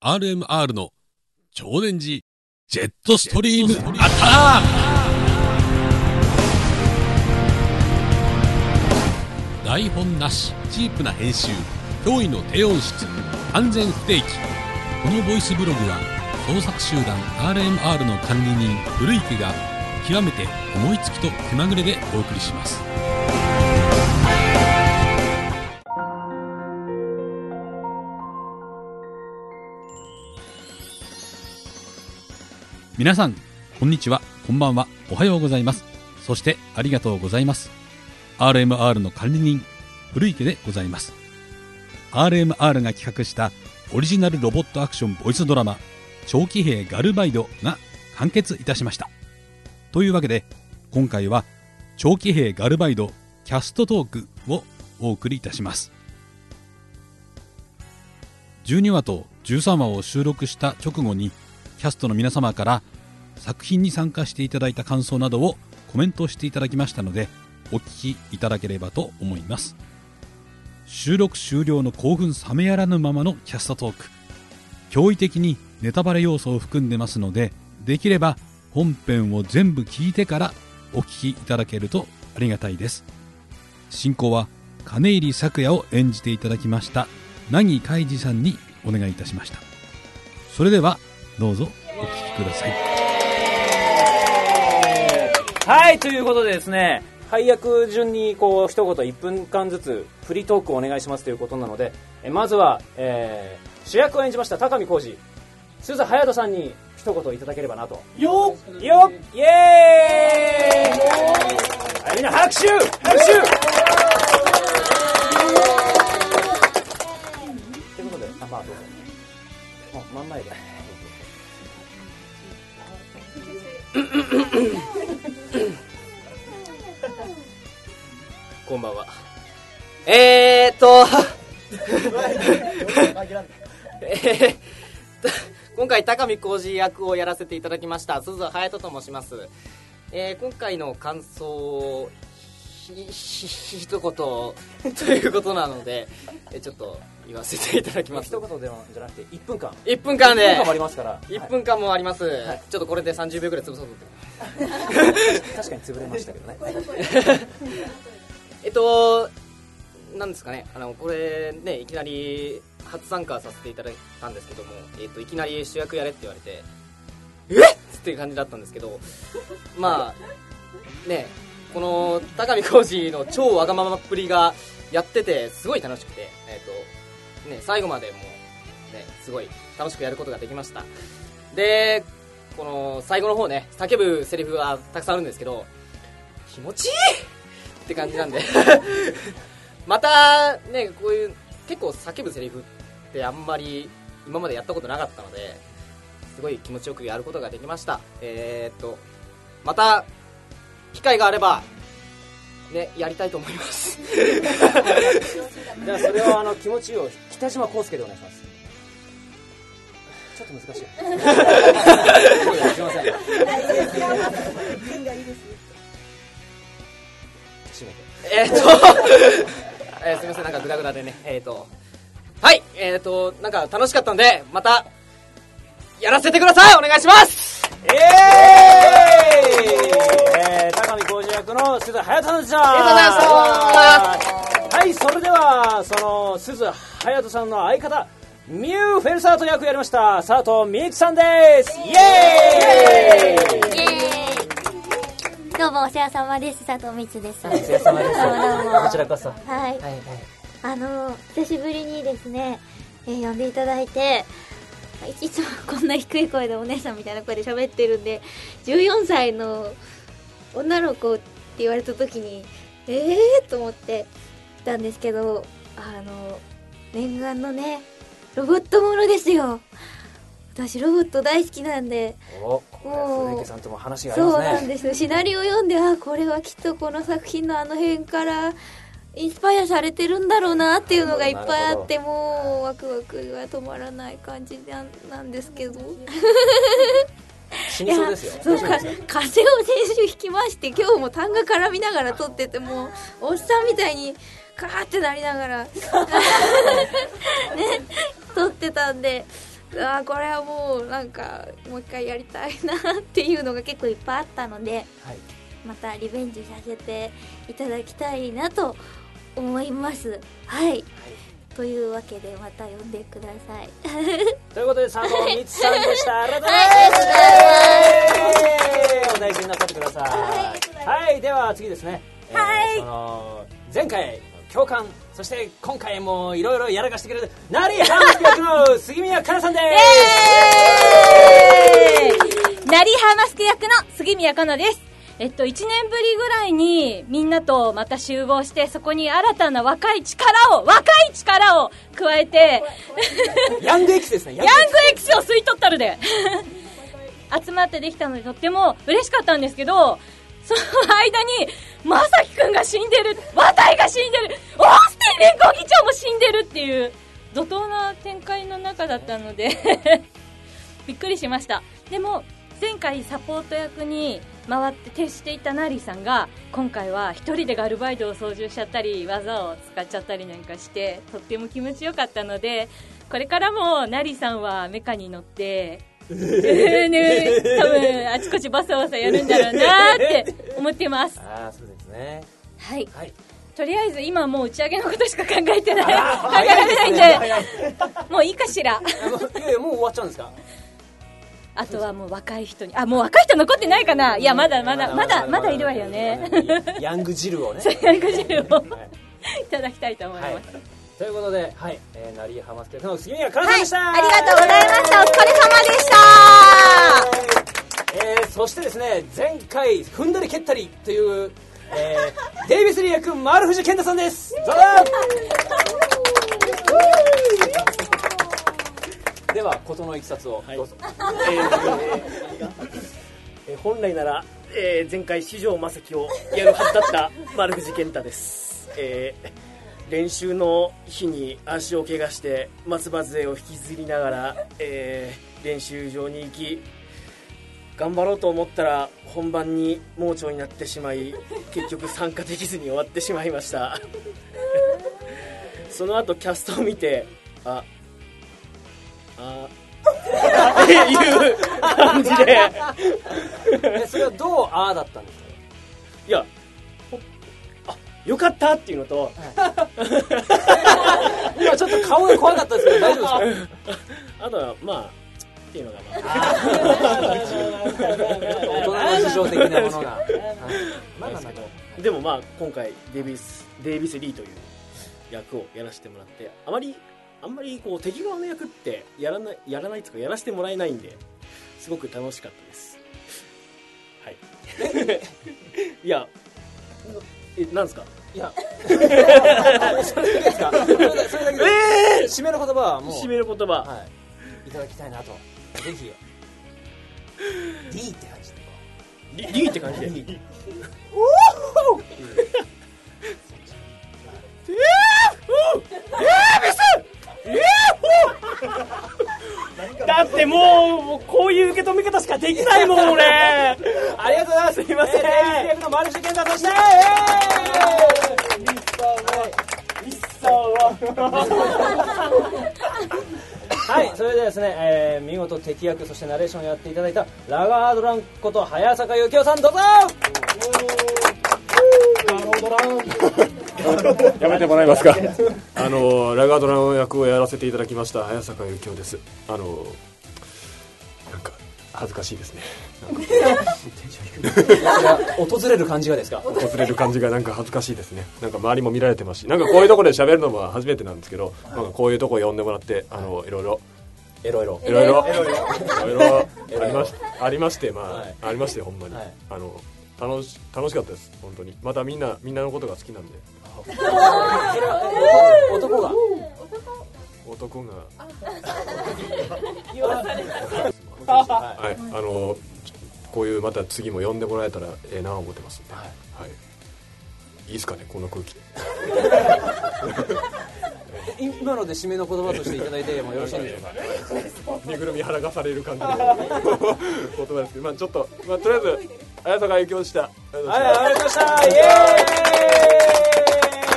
RMR の超電磁ジェットストリームアタック台本なしチープな編集驚異の低音質安全不定期。このボイスブログは創作集団 RMR の管理人古池が極めて思いつきと気まぐれでお送りします。皆さんこんにちは。こんばんは。おはようございます。そしてありがとうございます。RMR の管理人古池でございます。RMR が企画したオリジナルロボットアクションボイスドラマ長期兵ガルバイドが完結いたしました。というわけで今回は長期兵ガルバイドキャストトークをお送りいたします。12話と13話を収録した直後にキャストの皆様から作品に参加していただいた感想などをコメントしていただきましたのでお聞きいただければと思います。収録終了の興奮冷めやらぬままのキャストトーク。驚異的にネタバレ要素を含んでますのでできれば本編を全部聞いてからお聞きいただけるとありがたいです。進行は金入咲夜を演じていただきました。凪海二さんにお願いいたしました。それではどうぞお聞きください。はいということでですね配役順にこう一言1分間ずつフリートークをお願いしますということなのでえまずは、えー主役を演じました高見浩二鈴隼人さんに一言いただければなと。よっ！よっ！イエーイ！はいみんな拍手！拍手！ということであまあどうぞ。あ真ん前でこんばんは。えーっと、えーっと、今回高見浩二役をやらせていただきました鈴隼人と申します。えー今回の感想をひひ一言ということなので、えちょっと言わせていただきます。一言ではじゃなくて1分間1分間で1分間もありますから1分間もあります、はいちょっとこれで30秒ぐらい潰そうと思って確かに潰れましたけどねえっと、なんですかね、あのこれね、いきなり初参加させていただいたんですけども、えっと、いきなり主役やれって言われて、えっっていう感じだったんですけど、まあ、ね、この高見浩二の超わがままっぷりがやってて、すごい楽しくて、えっと、ね、最後までもう、ね、すごい楽しくやることができました。で、この最後の方ね、叫ぶセリフがたくさんあるんですけど、気持ちいいって感じなんで またねこういう結構叫ぶセリフってあんまり今までやったことなかったのですごい気持ちよくやることができましたえー、っとまた機会があればねやりたいと思います。じゃあそれをあの気持ちを北島康介でお願いします。ちょっと難しい。すいませんえーっと、えー すみません、なんかグダグダでね、えーっと、はい、えーっと、なんか楽しかったんで、また、やらせてください！お願いしますえーイ。えー高見浩二役の鈴隼人さんでした。ありがとうございましたはいそれではその鈴隼人さんの相方ミュー・フェルサート役やりました佐藤美幸さんです。イエーイ。イエーイ。どうもお世話様です佐藤光です。お疲れ様です。どうもどうも。こちらこそ。はい。はいはい。あの久しぶりにですね、えー呼んでいただいていいつもこんな低い声でお姉さんみたいな声で喋ってるんで14歳の女の子って言われた時にええー、と思って来たんですけどあの念願のねロボットものですよ。私ロボット大好きなんでもうさんとも話がありますね。そうなんです。よシナリオを読んであこれはきっとこの作品のあの辺からインスパイアされてるんだろうなっていうのがいっぱいあってもうワクワクが止まらない感じなんなんですけど。死にそうですよ。そうか風を先週引きまして今日も単が絡みながら撮っててもうおっさんみたいにカーってなりながら。ね撮ってたんで。あーこれはもうなんかもう一回やりたいなっていうのが結構いっぱいあったのではい。またリベンジさせていただきたいなと思います。はい。というわけでまた呼んでください。ということで佐藤光さんでした。ありがとうござい。ますお大事になさってください。はい。では次ですね。はい。その前回共感そして今回もいろいろやらかしてくれる成井半助役の杉宮かなさんです。なりはマスク役の杉宮かなです。えっと、1年ぶりぐらいにみんなとまた集合して、そこに新たな若い力を、若い力を加えて、ヤングエキスですね。ヤヤングエキスを吸い取ったるで。集まってできたのでとっても嬉しかったんですけど、その間に、まさきくんが死んでる、ワタイが死んでる、オースティン連合議長も死んでるっていう、怒涛な展開の中だったので、びっくりしました。でも、前回サポート役に回って徹していたナリーさんが、今回は一人でガルバイドを操縦しちゃったり、技を使っちゃったりなんかして、とっても気持ちよかったので、これからもナリーさんはメカに乗って、ね、多分あちこちバサバサやるんだろうなって思ってます。ああそうですねはい。はいとりあえず今もう打ち上げのことしか考えてない。考え早られないんで、早いもういいかしら。いやもう終わっちゃうんですか？あとはもう若い人に、あ、もう若い人残ってないかないや、まだまだ、まだ、まだいるわよね。ヤング汁をねヤング汁をはいいただきたいと思いはいます。ということで、はい、えー、成井浜助役の杉宮かなさんでした、ありがとうございました。お疲れ様でした。えー、そしてですね前回踏んだり蹴ったりという、えー、デイビスリー役丸藤健太さんですどうぞでは事のいきさつを。どうぞ、えー本来なら、えー前回四条正樹をやるはずだった 丸藤健太です、えー練習の日に足を怪我して松葉杖を引きずりながら、えー練習場に行き頑張ろうと思ったら本番に盲腸になってしまい結局参加できずに終わってしまいました。その後キャストを見てああっていう感じで。えそれはどうああだったんですか？いやほあよかったっていうのと今ちょっと顔が怖かったですけど大丈夫ですか？あとはまあっていうのがまあ大人の事情的なものが、まあでもまあ今回デイビスデイビス・リーという役をやらせてもらってあまりあんまりこう敵側の役ってやらないやらないとかやらせてもらえないんですごく楽しかったです。はい。いやえなんですか？いや。それだけですか？それだけそれだけで、締めの言葉はもう締める言葉、はい、いただきたいなと。ぜひ。D って感じでリリーって感じで だってもうもうこういう受け止め方しかできないもん俺。ありがとうございます。すいません。えー、デイビス役のマルシェケンタとして。は。い、それではですね、えー、見事敵役そしてナレーションをやっていただいたラガードランこと早坂幸雄さんどうぞ やめてもらえますか？あのラガードラン役をやらせていただきました早坂由紀夫です。あのなんか恥ずかしいですね。訪れる感じがですか？訪れる感じがなんか恥ずかしいですね。なんか周りも見られてますしなんかこういうところで喋るのも初めてなんですけど、なんかこういうとこ呼んでもらってあのい。ろいろ。エロエロ。いろいろ。いろいろ。ありましありましてまあ、はい。ありましてほんまに、はい。あの楽し楽しかったです本当に。またみんなみんなのことが好きなんで。男が。男が。は はい、あのこういうまた次も呼んでもらえたらええな思ってますんで、はい。い、いですかねこの空気。い 今ので締めの言葉としていただいてもよろしいでしょうか。身ぐるみ腹がされる感じの言葉ですけど、まあ、ちょっと、まあ、とりあえず綾坂由紀夫でしたありがとうございました。はい、ありがとうございました。イ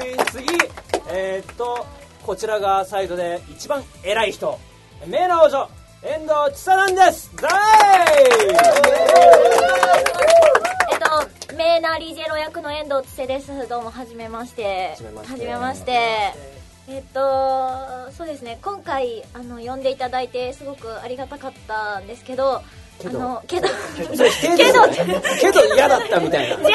エーイ。次。えー、っとこちらがサイドで一番偉い人。名の王女。遠藤千さんです。ザえっと、メーナーリージェロ役の遠藤つせです。どうも、はじめまして。はじめまして。えっと、そうですね、今回、あの、呼んでいただいて、すごくありがたかったんですけど、あの、けど、けど、けど嫌だったみたいな。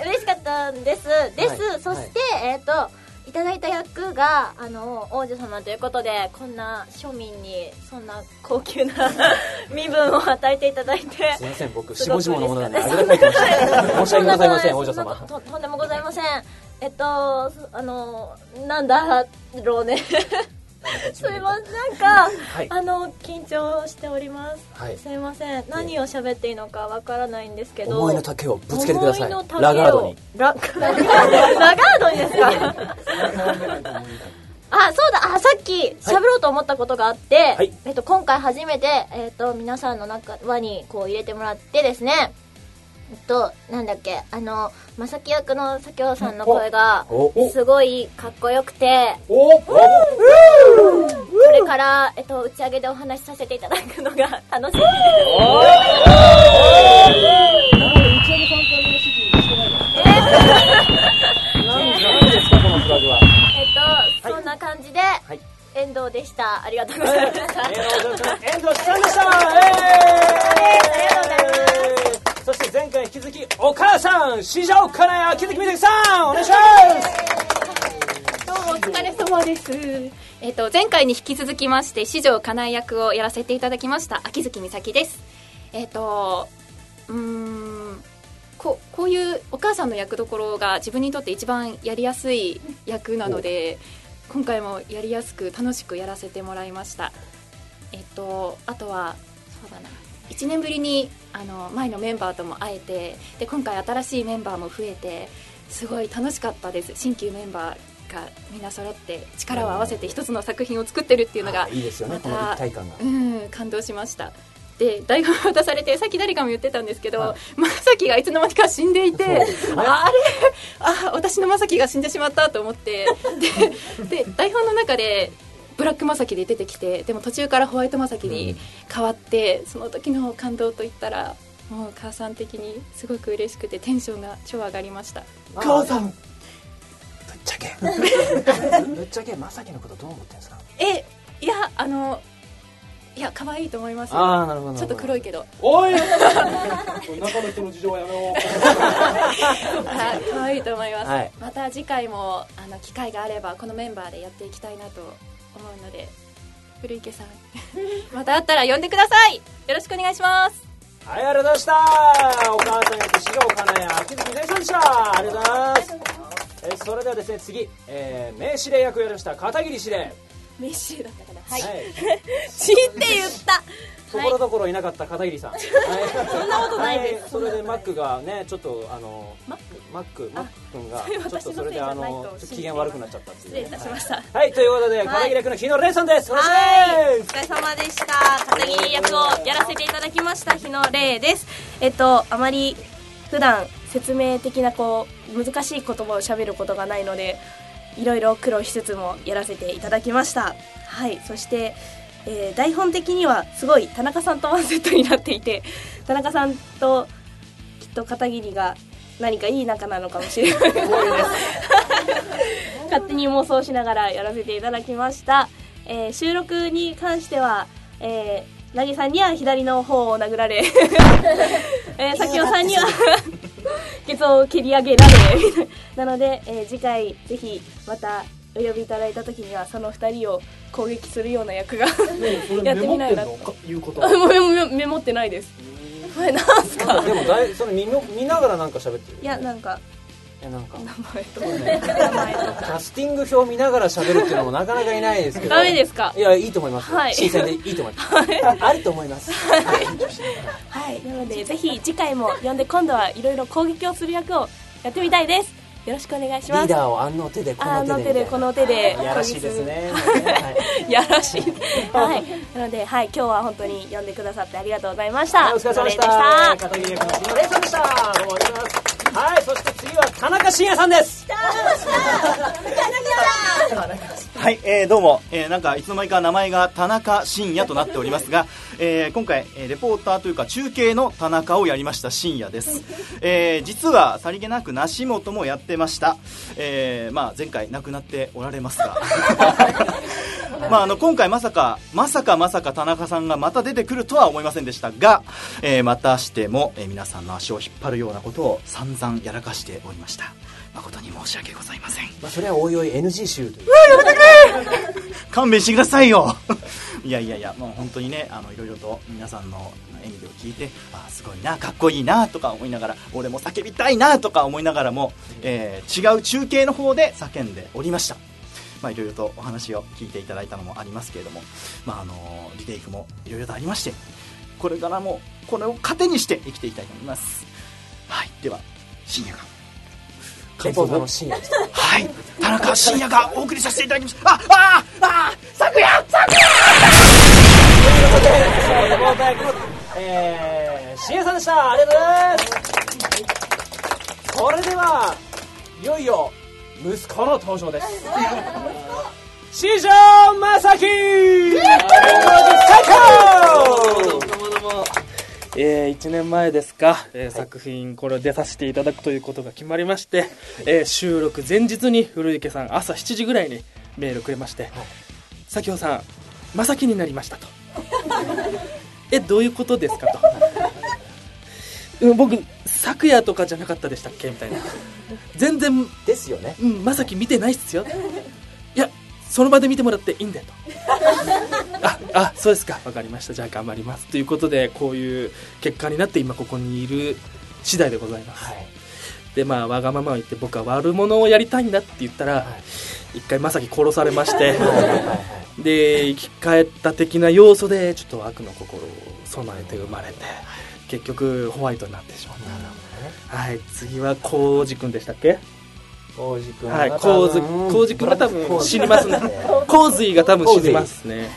え嬉しかったんです。です。はい。そして、えっと、いただいた役が、あの、王女様ということで、こんな庶民に、そんな高級な身分を与えていただいて、すいません。僕下々のものなんであげた書いてました申し訳ございません王女様。ととんでもございませんえっとあのなんだろうね。すいません。なんか、はい。あの緊張しております、はい。すいません。何を喋っていいのかわからないんですけど。思いの丈をぶつけてください。ラガードに。ラ ラガードにですか？あそうだ。あさっき喋ろうと思ったことがあって、はい。えっと、今回初めて、えっと、皆さんの中輪にこう入れてもらってですねとなんだっけあの正木役の佐京さんの声がすごいかっこよくてこれから、えっと、打ち上げでお話しさせていただくのが 楽しみ。です何ですかこのフラグはえっと、そんな感じで、い。遠藤でした。ありがとうございました、遠藤さん遠藤さんでした。え ーありがとうございます前回引き続きお母さん四条金谷秋月美咲さんお願いしますどうもお疲れ様です。えっ、と前回に引き続きまして四条かなえ役をやらせていただきました秋月美咲です。えっ、とうーんここういうお母さんの役どころが自分にとって一番やりやすい役なので今回もやりやすく楽しくやらせてもらいました。えっ、とあとはそうだな1年ぶりにあの前のメンバーとも会えてで今回新しいメンバーも増えてすごい楽しかったです。新旧メンバーがみんな揃って力を合わせて一つの作品を作ってるっていうのがいいですよね。この一体感が。うん感動しました。で台本渡されてさっき誰かも言ってたんですけど、はい。まさきがいつの間にか死んでいて、ね。あれ？あ私のまさきが死んでしまったと思って。でで台本の中でブラックまさきで出てきてでも途中からホワイトまさきに変わって、その時の感動といったらもう母さん的にすごく嬉しくてテンションが超上がりました。母さん。ぶっちゃけ。ぶっちゃけまさきのことどう思ってんですか？えいやあのいや可愛いと思いますよ。ああなるほど。ちょっと黒いけど。おい！中の人の事情はやめよう。はい可愛いと思います、はい。また次回もあの機会があればこのメンバーでやっていきたいなと思うので古池さん また会ったら呼んでくださいよろしくお願いしますはい、ありがとうございました。お母さん役、四条かなや、秋月美咲さんでした。ありがとうございます。えーそれではですね、次、えー、名司令役をやりました、片桐司令。メッシュだったかなはいはい。ちって言ったところどころいなかった片桐さん。はい、そんなことないです。それでマックがね、ちょっとあの、マック、マック、マック君が、ちょっとそれであの、機嫌悪くなっちゃったっていう、失礼いたしましたはい、ということで、片桐役の日野玲さんです。お。疲れ様でした。片桐役をやらせていただきました日野玲です。えっとあまり普段説明的なこう難しい言葉を喋ることがないので、いろいろ苦労しつつもやらせていただきました。はい、そして。えー台本的にはすごい田中さんとワンセットになっていて田中さんときっと片桐が何かいい仲なのかもしれない。勝手に妄想しながらやらせていただきました、えー収録に関しては、えー、なぎさんには左の方を殴られ、えー、さきおさんにはケツを蹴り上げられなので、えー次回ぜひまたお呼びいただいた時にはその二人を攻撃するような役がやってみないな。ということメモってないです。これなんすか？でもだい、その見の見ながらなんか喋ってる。いやなんか。いや、なんか。名前と名前とキャスティング表見ながら喋るっていうのもなかなかいないですけど。ダメですか？いや、いいと思いますよ。はい。新鮮でいいと思います。あると思います。はい、なのでぜひ次回も呼んで今度はいろいろ攻撃をする役をやってみたいですよろしくお願いします。リーダーをあの手でこあの手での手でこの手でやらしいですね。は いやらしい。はい。なのではい。今日は本当に呼んでくださってありがとうございました。お疲れ様でしお疲れた。様でした。片桐役のでした。どうもありがとうございます。はい、そして次は田中伸也さんです。はい、えーどうも、えーなんかいつの間にか名前が田中真也となっておりますが、えー今回、えーレポーターというか中継の田中をやりました真也です、えー実はさりげなく梨本もやってました、えーまあ、前回亡くなっておられますが。まあ、あの今回まさかまさかまさか田中さんがまた出てくるとは思いませんでしたが、えーまたしても、えー皆さんの足を引っ張るようなことを散々やらかしておりました。誠に申し訳ございません。まあ、それはおいおい NG 集という勘弁してくださいよ。いやいやいやもう本当にねあのいろいろと皆さんの演技を聞いてあすごいなかっこいいなとか思いながら俺も叫びたいなとか思いながらも、えー違う中継の方で叫んでおりました。まあ、いろいろとお話を聞いていただいたのもありますけれども、まあ、あのリテイクもいろいろとありましてこれからもこれを糧にして生きていきたいと思います。はいでは深夜がレポーターの深夜です。はい。田中深夜がお送りさせていただきます。あああ昨夜昨夜。レポーター役の、えー、深夜さんでした。ありがとうございます。それではいよいよ息子の登場です。師匠正樹えー、1年前ですか、えー作品これを出させていただくということが決まりまして、えー収録前日に古池さん朝7時ぐらいにメールくれまして「佐京さん正樹になりました」と「えどういうことですか?」と「うん僕昨夜とかじゃなかったでしたっけ?」みたいな「全然ですよね。うん正樹見てないっすよ」いやその場で見てもらっていいんだよと。ああそうですか。分かりました。じゃあ頑張ります。ということでこういう結果になって今ここにいる次第でございます、でまあわがままを言って僕は悪者をやりたいんだって言ったら、一回正樹殺されまして。で生き返った的な要素でちょっと悪の心を備えて生まれて結局ホワイトになってしまった。はい。次は浩司君でしたっけ？浩司君はい、が浩司浩司君 が多分死にますね。洪水が多分死にますね。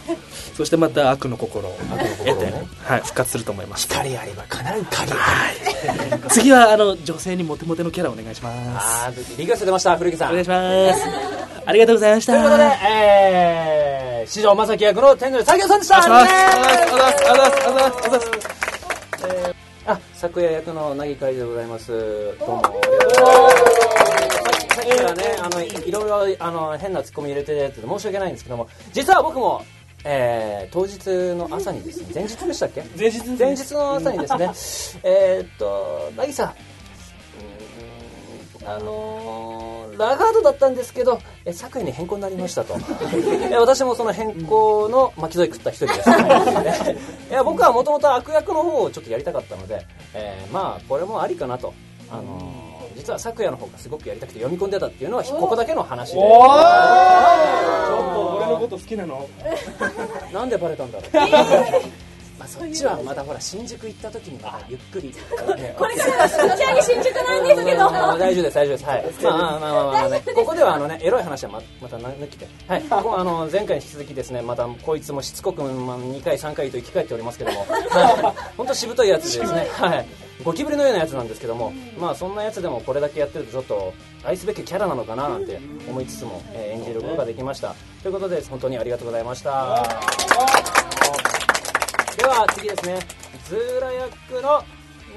そしてまた悪の心を得て、はい、復活すると思います。光あれば必ず影次はあの女性にモテモテのキャラお願いします。あーリクエスト出ました古木さん。お願いします。ありがとうございました。ということで、えー、師匠正樹役の天狗佐京さんでした。ありがとうございます。ありがとうございます。ありがとうございますあ、昨夜役の凪海でございます。どうも。さっきはね、あの、いいろいろ、あの、変なツッコミ入れてて申し訳ないんですけども、実は僕も、えー、当日の朝にですね、前日でしたっけ？前日前日の朝にですね、えーっと、凪さん、うーんあのーラガードだったんですけど、え昨夜に変更になりましたと。え私もその変更の巻き添え食った一人です。いや僕はもともと悪役の方をちょっとやりたかったので、えーまあこれもありかなと。あのー実は昨夜の方がすごくやりたくて読み込んでたっていうのはここだけの話で。ちょっと俺のこと好きなの？なんでバレたんだろう。まあそっちはまだほら新宿行った時にまだゆっくり。これから打ち上げ新宿なんですけどあ大丈夫です大丈夫です。はい。まあまあまあまあまあねここではあのねエロい話はままた抜きではい。ここはあの前回に引き続きですねまたこいつもしつこくまあ2回3回と生き返っておりますけども。はい。本当しぶといやつでですね。はい。ゴキブリのようなやつなんですけども。まあそんなやつでもこれだけやってるとちょっと愛すべきキャラなのかななんて思いつつも、えー演じることができました。ということで本当にありがとうございました。では次ですね。ズーラ役の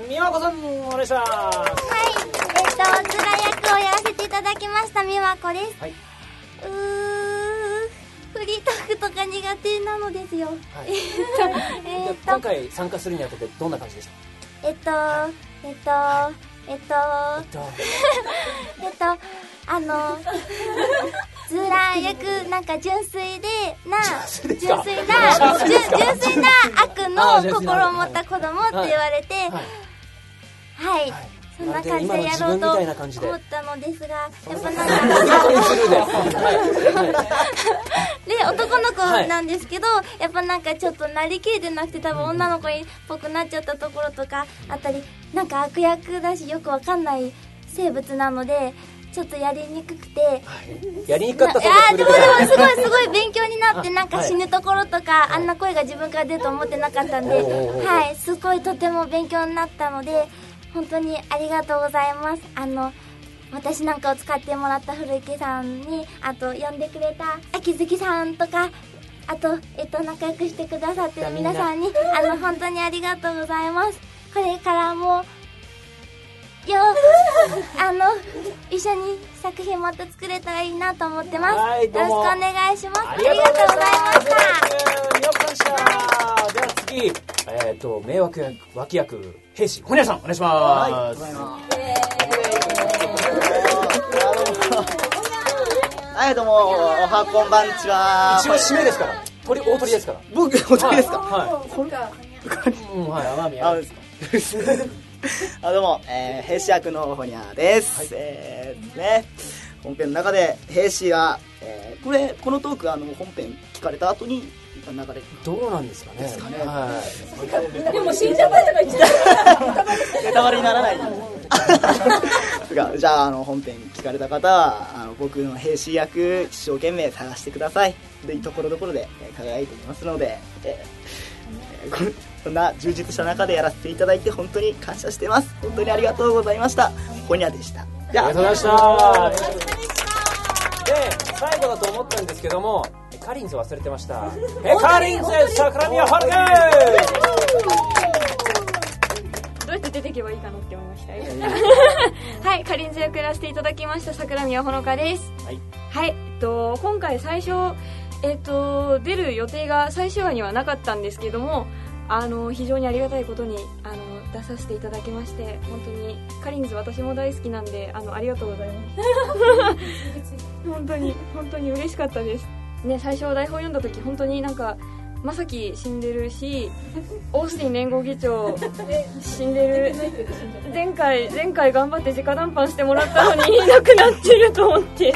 美和子さんお願いしますはい、えっと、ズラ役をやらせていただきました、美和子です。はい。うー、フリートークとか苦手なのですよ。はい。えっと、今回参加するにあたってどんな感じでした？えっと、えっと、えっと、えっと。えっと、あの、ズラ役、なんか純粋で、な、純粋な、純純粋な悪の心を持った子供って言われて、はい。そんな感じでやろうと思ったのですが、やっぱなんか、で、男の子なんですけど、やっぱなんかちょっとなりきれてなくて多分女の子っぽくなっちゃったところとかあったり、なんか悪役だしよくわかんない生物なので、ちょっとやりにくくて、やりにくかったいやそうでもでもすごいすごい勉強になってあなんかはい死ぬところとか、あんな声が自分から出ると思ってなかったんではいすごいとても勉強になったので本当にありがとうございます。あの私なんかを使ってもらった古池さんにあと呼んでくれた秋月さんとかあと、えっと、仲良くしてくださってる皆さんにあの本当にありがとうございます。これからもよあの一緒に作品また作れたらいいなと思ってます、はいどうもよろしくお願いしますありがとうございましたでは次、えっ、と、迷惑役、脇役、兵士、ホニャさん、お願いします。はい、どうも、おはこんばんちは。一応締めですから。鳥、大鳥ですから。僕、大鳥ですかはい。これうん、はい、奄美。あ、ですか。あ、どうも、えー、兵士役のホニャです。えー、ね、本編の中で、兵士が、えー、これ、このトーク、あの、本編聞かれた後に、流れる。どうなんですかね。ですかね。はい。でも死んじゃったとか言っちゃったネタバレにならない。がじゃああの本編聞かれた方はあの僕の兵士役一生懸命探してくださいでところどころでえー輝いていますので、えーえーこんこんな充実した中でやらせていただいて本当に感謝してます。本当にありがとうございました。ホニャでした。あ。りがとうございました。で、最後だと思ったんですけども、カリンズ忘れてました。え、カリンズ、桜宮ハルゲどうやって出てけばいいかなって思いました。よ はいかりんず役やらせていただきました。桜宮ほのかです。はい、はいえっと、今回最初、えっと、出る予定が最終話にはなかったんですけどもあの非常にありがたいことにあの出させていただきまして本当にカリンズ私も大好きなんであのありがとうございます。本当に本当に嬉しかったです。ね最初台本読んだ時本当になんかまさき死んでるしオースティン連合議長死んでる。前回前回頑張って直談判してもらったのにいなくなってると思って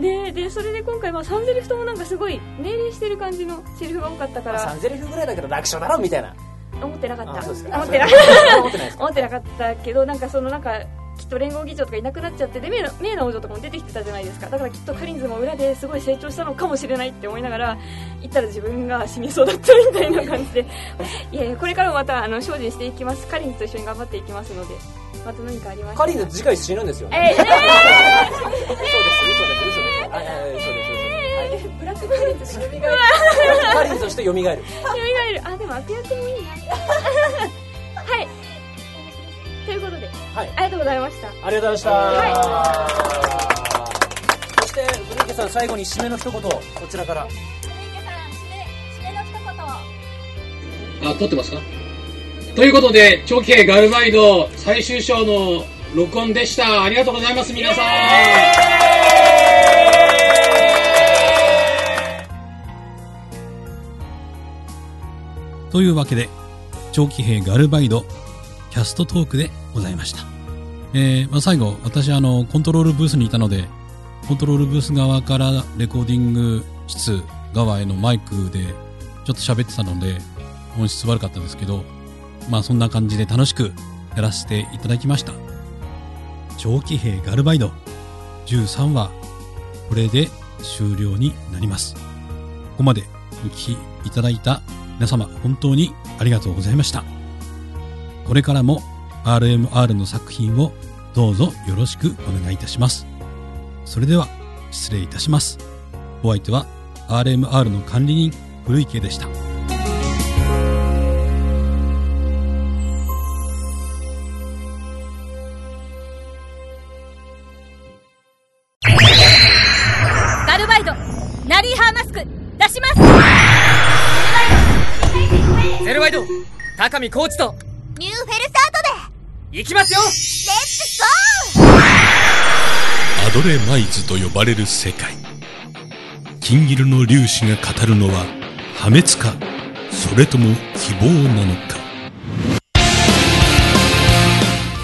ででそれで今回、まあ、サンゼリフともなんかすごい命令してる感じのセリフが多かったから。サンゼリフぐらいだけど楽勝だろみたいな。思ってなかった。思ってな 思ってないですか。思ってなかったけどなんかそのなんかきっと連合議長とかいなくなっちゃってで名の王女とかも出てきてたじゃないですか。だからきっとカリンズも裏ですごい成長したのかもしれないって思いながら行ったら自分が死にそうだったみたいな感じで。いやいやこれからもまたあの精進していきます。カリンズと一緒に頑張っていきますのでまた何かありましたカリンズ次回死ぬんですよね。えー、え嘘です、ラックカリンズしよみがカリンズとして蘇る。よみがえるあでも悪役もいいな はいということで、はいありがとうございましたありがとうございました。そして、古池さん、最後に締めの一言、こちらから。あ、撮ってますか？ということで、長期兵ガルバイド最終章の録音でした。ありがとうございます、皆さん。というわけで、長期兵ガルバイドキャストトークでございました。えー、まあ、最後、私あの、コントロールブースにいたので、コントロールブース側からレコーディング室側へのマイクでちょっと喋ってたので、音質悪かったですけど、まあそんな感じで楽しくやらせていただきました。長期兵ガルバイド13話、これで終了になります。ここまでお聞きいただいた皆様本当にありがとうございました。これからも RMR の作品をどうぞよろしくお願いいたします。それでは失礼いたします。お相手は RMR の管理人古池でした。高見コーチとニューフェルサートで。行きますよ。レッツゴー。アドレマイズと呼ばれる世界。金ギルの粒子が語るのは破滅か、それとも希望なのか。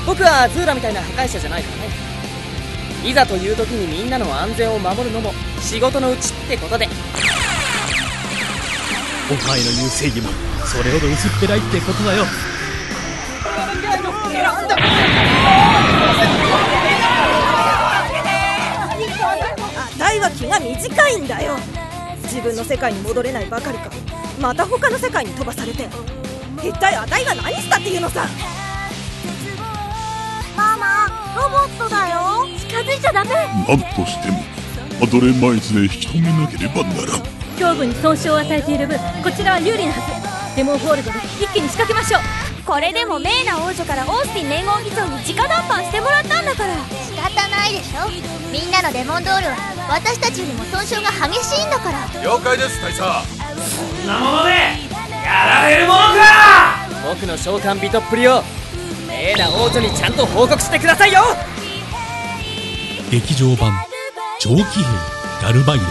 僕はズーラみたいな破壊者じゃないからね。いざという時にみんなの安全を守るのも仕事のうちってことで。お前の言う正義もそれほど薄っぺらいってことだよ。大は気が短いんだよ。自分の世界に戻れないばかりか。また他の世界に飛ばされて一体あたいが何したっていうのさ。ママロボットだよ。近づいちゃダメ。何としてもアドレマイズで引き止めなければならん。胸部に損傷を与えている分こちらは有利なはずデモンホールドで一気に仕掛けましょう。これでもメイナ王女からオースティン連合議長に直談判してもらったんだから。仕方ないでしょ。みんなのデモンドールは私たちよりも損傷が激しいんだから。了解です大佐。そんなものでやられるものか！僕の召喚ビトっぷりをメイナ王女にちゃんと報告してくださいよ。劇場版長期兵ガルバイド